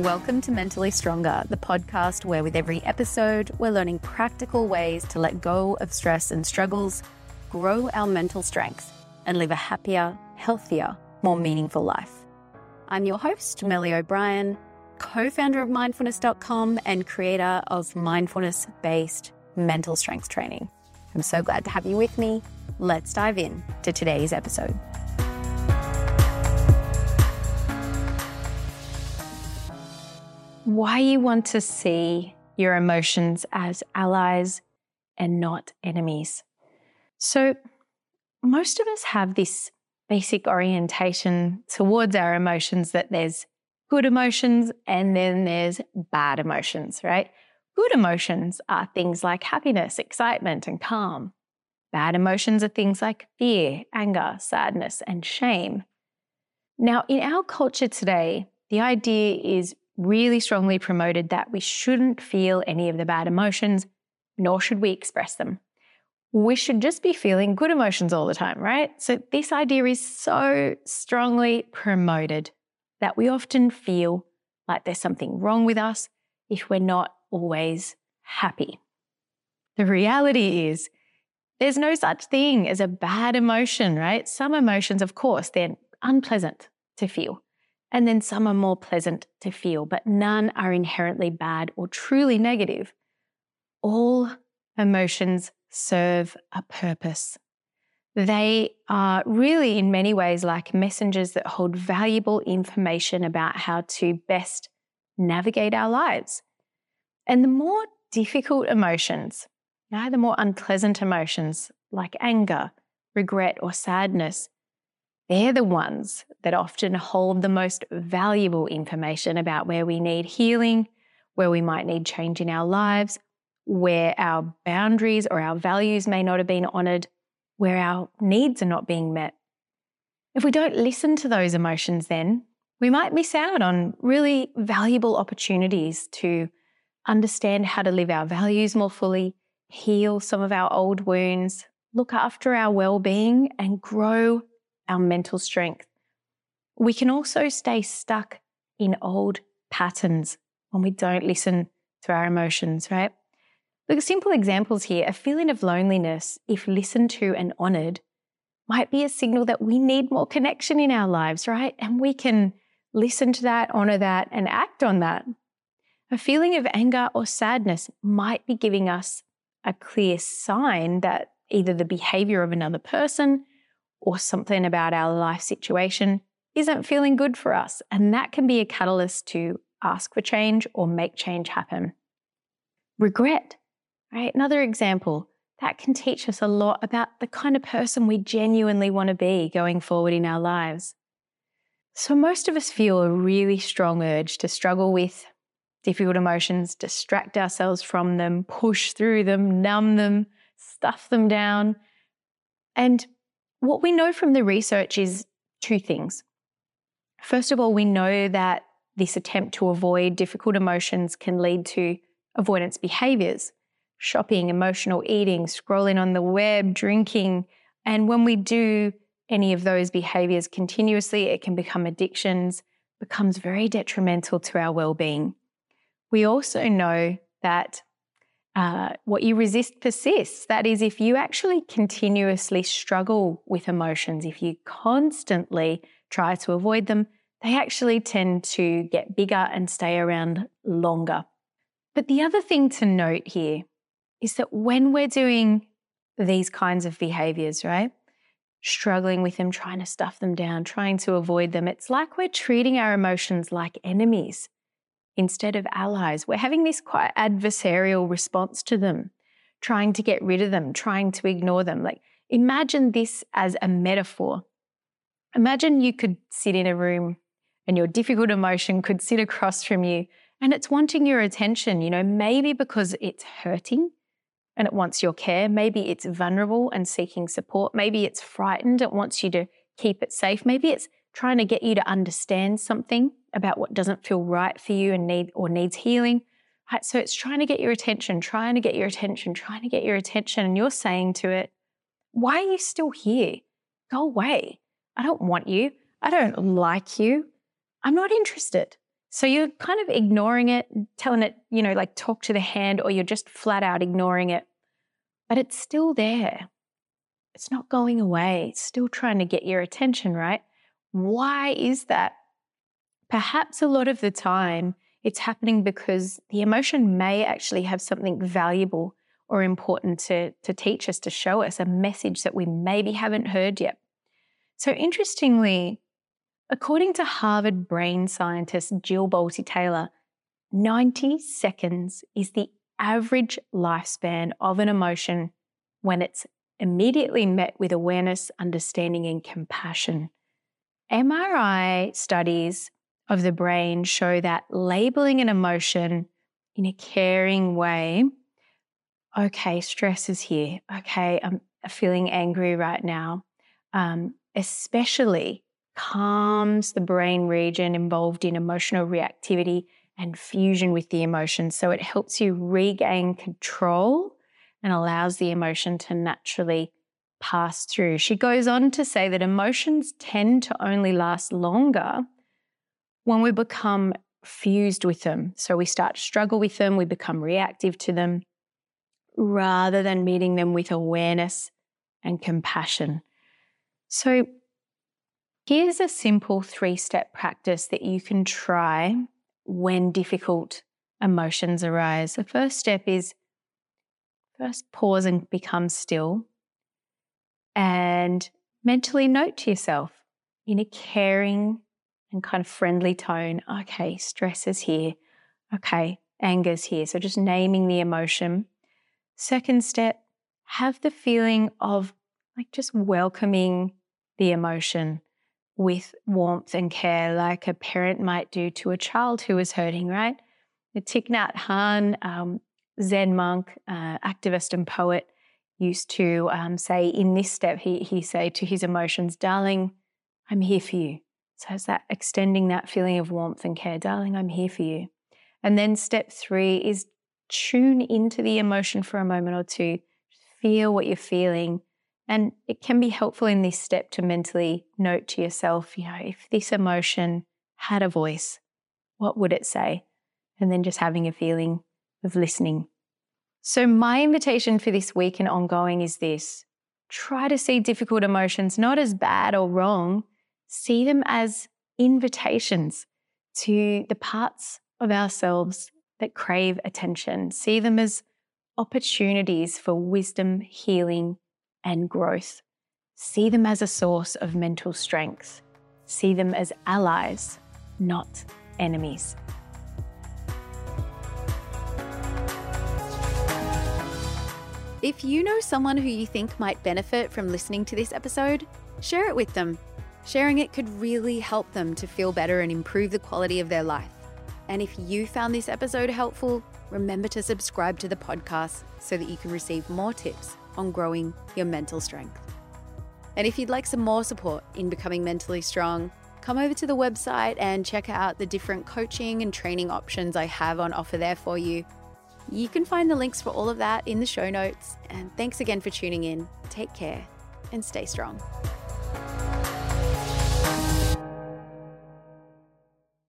Welcome to Mentally Stronger, the podcast where with every episode, we're learning practical ways to let go of stress and struggles, grow our mental strength, and live a happier, healthier, more meaningful life. I'm your host, Melli O'Brien, co founder of mindfulness.com and creator of mindfulness based mental strength training. I'm so glad to have you with me. Let's dive in to today's episode. Why you want to see your emotions as allies and not enemies. So, most of us have this basic orientation towards our emotions that there's good emotions and then there's bad emotions, right? Good emotions are things like happiness, excitement, and calm. Bad emotions are things like fear, anger, sadness, and shame. Now, in our culture today, the idea is really strongly promoted that we shouldn't feel any of the bad emotions, nor should we express them. We should just be feeling good emotions all the time, right? So, this idea is so strongly promoted that we often feel like there's something wrong with us if we're not always happy. The reality is, there's no such thing as a bad emotion, right? Some emotions, of course, they're unpleasant to feel and then some are more pleasant to feel, but none are inherently bad or truly negative. All emotions serve a purpose. They are really, in many ways, like messengers that hold valuable information about how to best navigate our lives. And the more difficult emotions, you know, the more unpleasant emotions like anger, regret, or sadness, they're the ones that often hold the most valuable information about where we need healing, where we might need change in our lives, where our boundaries or our values may not have been honored, where our needs are not being met. If we don't listen to those emotions, then we might miss out on really valuable opportunities to understand how to live our values more fully, heal some of our old wounds, look after our well being, and grow our mental strength. We can also stay stuck in old patterns when we don't listen to our emotions, right? Look, at simple examples here a feeling of loneliness, if listened to and honored, might be a signal that we need more connection in our lives, right? And we can listen to that, honor that, and act on that. A feeling of anger or sadness might be giving us a clear sign that either the behavior of another person or something about our life situation isn't feeling good for us. And that can be a catalyst to ask for change or make change happen. Regret, right? Another example that can teach us a lot about the kind of person we genuinely want to be going forward in our lives. So, most of us feel a really strong urge to struggle with difficult emotions, distract ourselves from them, push through them, numb them, stuff them down. And what we know from the research is two things. First of all, we know that this attempt to avoid difficult emotions can lead to avoidance behaviors shopping, emotional eating, scrolling on the web, drinking. And when we do any of those behaviors continuously, it can become addictions, becomes very detrimental to our well being. We also know that uh, what you resist persists. That is, if you actually continuously struggle with emotions, if you constantly try to avoid them, they actually tend to get bigger and stay around longer. But the other thing to note here is that when we're doing these kinds of behaviors, right? Struggling with them, trying to stuff them down, trying to avoid them, it's like we're treating our emotions like enemies instead of allies. We're having this quite adversarial response to them, trying to get rid of them, trying to ignore them. Like, imagine this as a metaphor. Imagine you could sit in a room and your difficult emotion could sit across from you and it's wanting your attention, you know, maybe because it's hurting and it wants your care. Maybe it's vulnerable and seeking support. Maybe it's frightened, it wants you to keep it safe. Maybe it's trying to get you to understand something about what doesn't feel right for you and need or needs healing. Right? So it's trying to get your attention, trying to get your attention, trying to get your attention. And you're saying to it, why are you still here? Go away. I don't want you. I don't like you. I'm not interested. So you're kind of ignoring it, telling it, you know, like talk to the hand, or you're just flat out ignoring it. But it's still there. It's not going away. It's still trying to get your attention, right? Why is that? Perhaps a lot of the time it's happening because the emotion may actually have something valuable or important to, to teach us, to show us a message that we maybe haven't heard yet. So, interestingly, according to Harvard brain scientist Jill Bolte Taylor, 90 seconds is the average lifespan of an emotion when it's immediately met with awareness, understanding, and compassion. MRI studies of the brain show that labeling an emotion in a caring way okay, stress is here. Okay, I'm feeling angry right now. Um, especially calms the brain region involved in emotional reactivity and fusion with the emotion. So it helps you regain control and allows the emotion to naturally pass through. She goes on to say that emotions tend to only last longer when we become fused with them. So we start to struggle with them, we become reactive to them, rather than meeting them with awareness and compassion. So here's a simple three step practice that you can try when difficult emotions arise. The first step is first pause and become still and mentally note to yourself in a caring and kind of friendly tone okay, stress is here. Okay, anger's here. So just naming the emotion. Second step, have the feeling of like just welcoming the emotion with warmth and care, like a parent might do to a child who is hurting, right? The Thich Nhat um, Zen monk, uh, activist, and poet, used to um, say in this step, he, he say to his emotions, darling, I'm here for you. So it's that extending that feeling of warmth and care. Darling, I'm here for you. And then step three is tune into the emotion for a moment or two. Feel what you're feeling. And it can be helpful in this step to mentally note to yourself, you know, if this emotion had a voice, what would it say? And then just having a feeling of listening. So, my invitation for this week and ongoing is this try to see difficult emotions not as bad or wrong, see them as invitations to the parts of ourselves that crave attention. See them as opportunities for wisdom, healing, and growth. See them as a source of mental strength. See them as allies, not enemies. If you know someone who you think might benefit from listening to this episode, share it with them. Sharing it could really help them to feel better and improve the quality of their life. And if you found this episode helpful, remember to subscribe to the podcast so that you can receive more tips on growing your mental strength. And if you'd like some more support in becoming mentally strong, come over to the website and check out the different coaching and training options I have on offer there for you. You can find the links for all of that in the show notes. And thanks again for tuning in. Take care and stay strong.